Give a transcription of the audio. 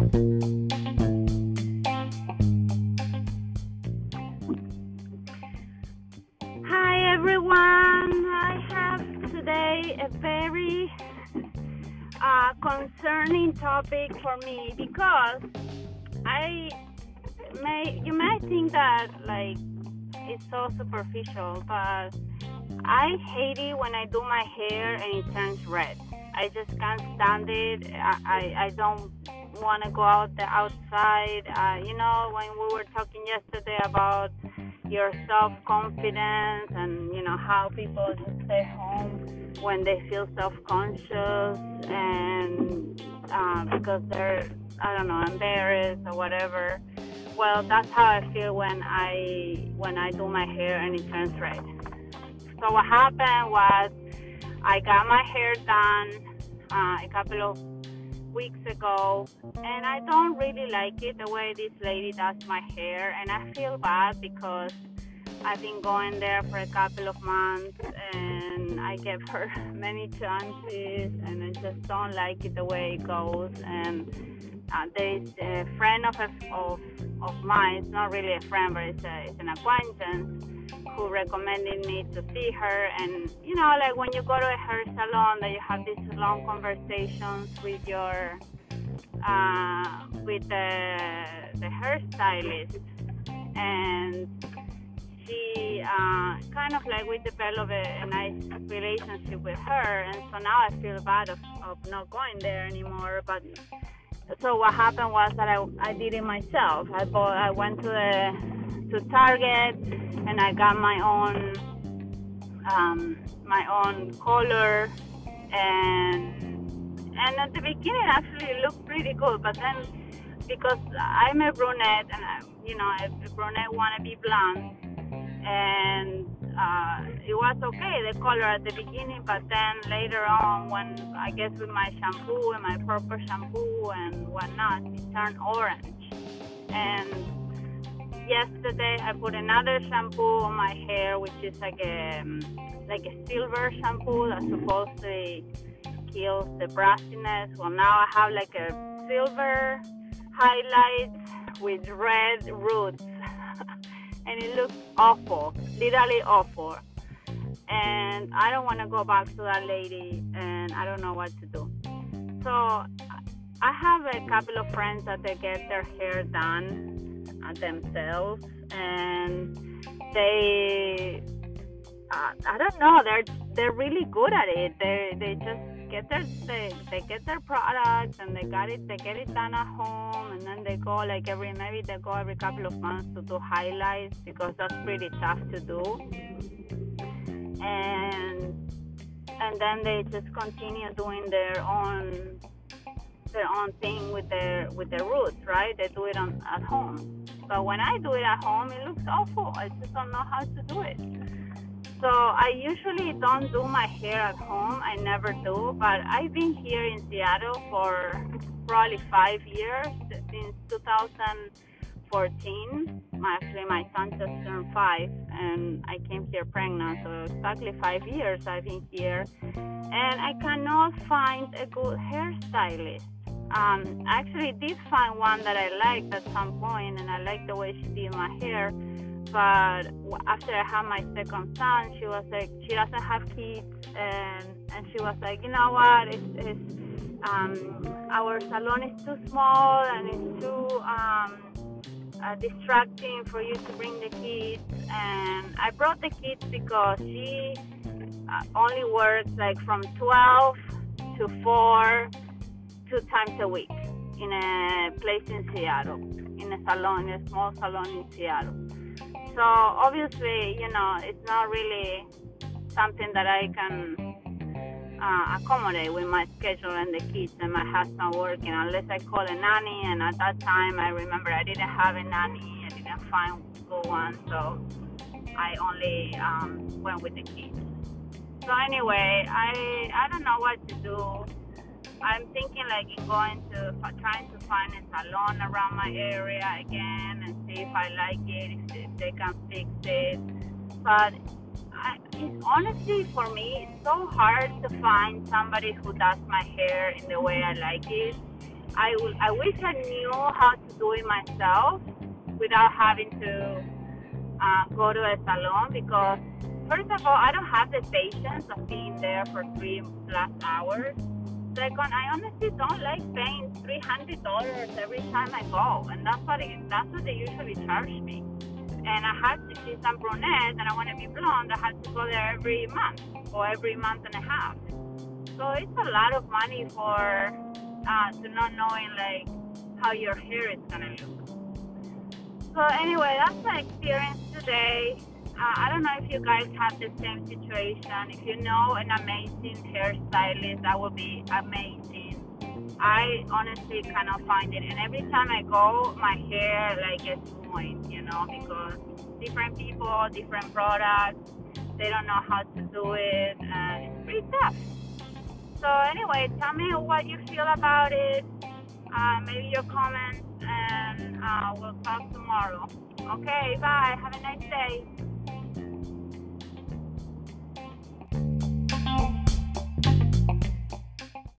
Hi everyone. I have today a very uh, concerning topic for me because I may you may think that like it's so superficial, but I hate it when I do my hair and it turns red. I just can't stand it. I I, I don't want to go out the outside. Uh, you know when we were talking yesterday about your self confidence and you know how people stay home when they feel self conscious and uh, because they're I don't know embarrassed or whatever. Well, that's how I feel when I when I do my hair and it turns red. So what happened was I got my hair done uh, a couple of weeks ago, and I don't really like it the way this lady does my hair, and I feel bad because I've been going there for a couple of months, and I gave her many chances, and I just don't like it the way it goes. And uh, there is a friend of a, of of mine. It's not really a friend, but it's, a, it's an acquaintance who recommended me to see her. And you know, like when you go to a hair salon, that you have these long conversations with your uh, with the the hairstylist, and she uh, kind of like we developed a, a, nice relationship with her, and so now I feel bad of, of not going there anymore. But so what happened was that I, I did it myself. I bought, I went to the to Target and I got my own um, my own color and and at the beginning actually it looked pretty good, but then because I'm a brunette and I, you know a, brunette want to be blonde and it was okay the color at the beginning but then later on when I guess with my shampoo and my proper shampoo and whatnot it turned orange. And yesterday I put another shampoo on my hair which is like a like a silver shampoo that supposedly kills the brassiness well now I have like a silver highlight with red roots. And it looks awful, literally awful. And I don't want to go back to that lady, and I don't know what to do. So I have a couple of friends that they get their hair done uh, themselves, and they, uh, I don't know, they're they're really good at it. They they just get their they, they get their products and they got it they get it done at home and then they go like every maybe they go every couple of months to do highlights because that's pretty tough to do and and then they just continue doing their own their own thing with their with their roots right they do it on at home but when i do it at home it looks awful i just don't know how to do it so I usually don't do my hair at home. I never do. But I've been here in Seattle for probably five years since 2014. Actually, my son just turned five, and I came here pregnant. So exactly five years I've been here, and I cannot find a good hairstylist. Um, I actually did find one that I liked at some point, and I liked the way she did my hair but after I had my second son, she was like, she doesn't have kids, and and she was like, you know what, it's, it's um, our salon is too small and it's too um, uh, distracting for you to bring the kids. And I brought the kids because she uh, only works like from 12 to 4, two times a week in a place in Seattle, in a salon, a small salon in Seattle. So obviously, you know, it's not really something that I can uh, accommodate with my schedule and the kids and my husband working unless I call a nanny. And at that time, I remember I didn't have a nanny. I didn't find good one, so I only um, went with the kids. So anyway, I I don't know what to do. I'm thinking like going to trying to find a salon around my area again and see if I like it, if they can fix it. But I, it's honestly for me, it's so hard to find somebody who does my hair in the way I like it. I, will, I wish I knew how to do it myself without having to uh, go to a salon because first of all, I don't have the patience of being there for three plus hours. Second, I honestly don't like paying three hundred dollars every time I go, and that's what it, that's what they usually charge me. And I have to see some brunette, and I want to be blonde. I have to go there every month or every month and a half. So it's a lot of money for uh, to not knowing like how your hair is gonna look. So anyway, that's my experience today. Uh, I don't know if you guys have the same situation. If you know an amazing hairstylist, that would be amazing. I honestly cannot find it, and every time I go, my hair like gets ruined, you know, because different people, different products, they don't know how to do it, and it's pretty tough. So anyway, tell me what you feel about it. Uh, maybe your comments, and uh, we'll talk tomorrow. Okay, bye. Have a nice day.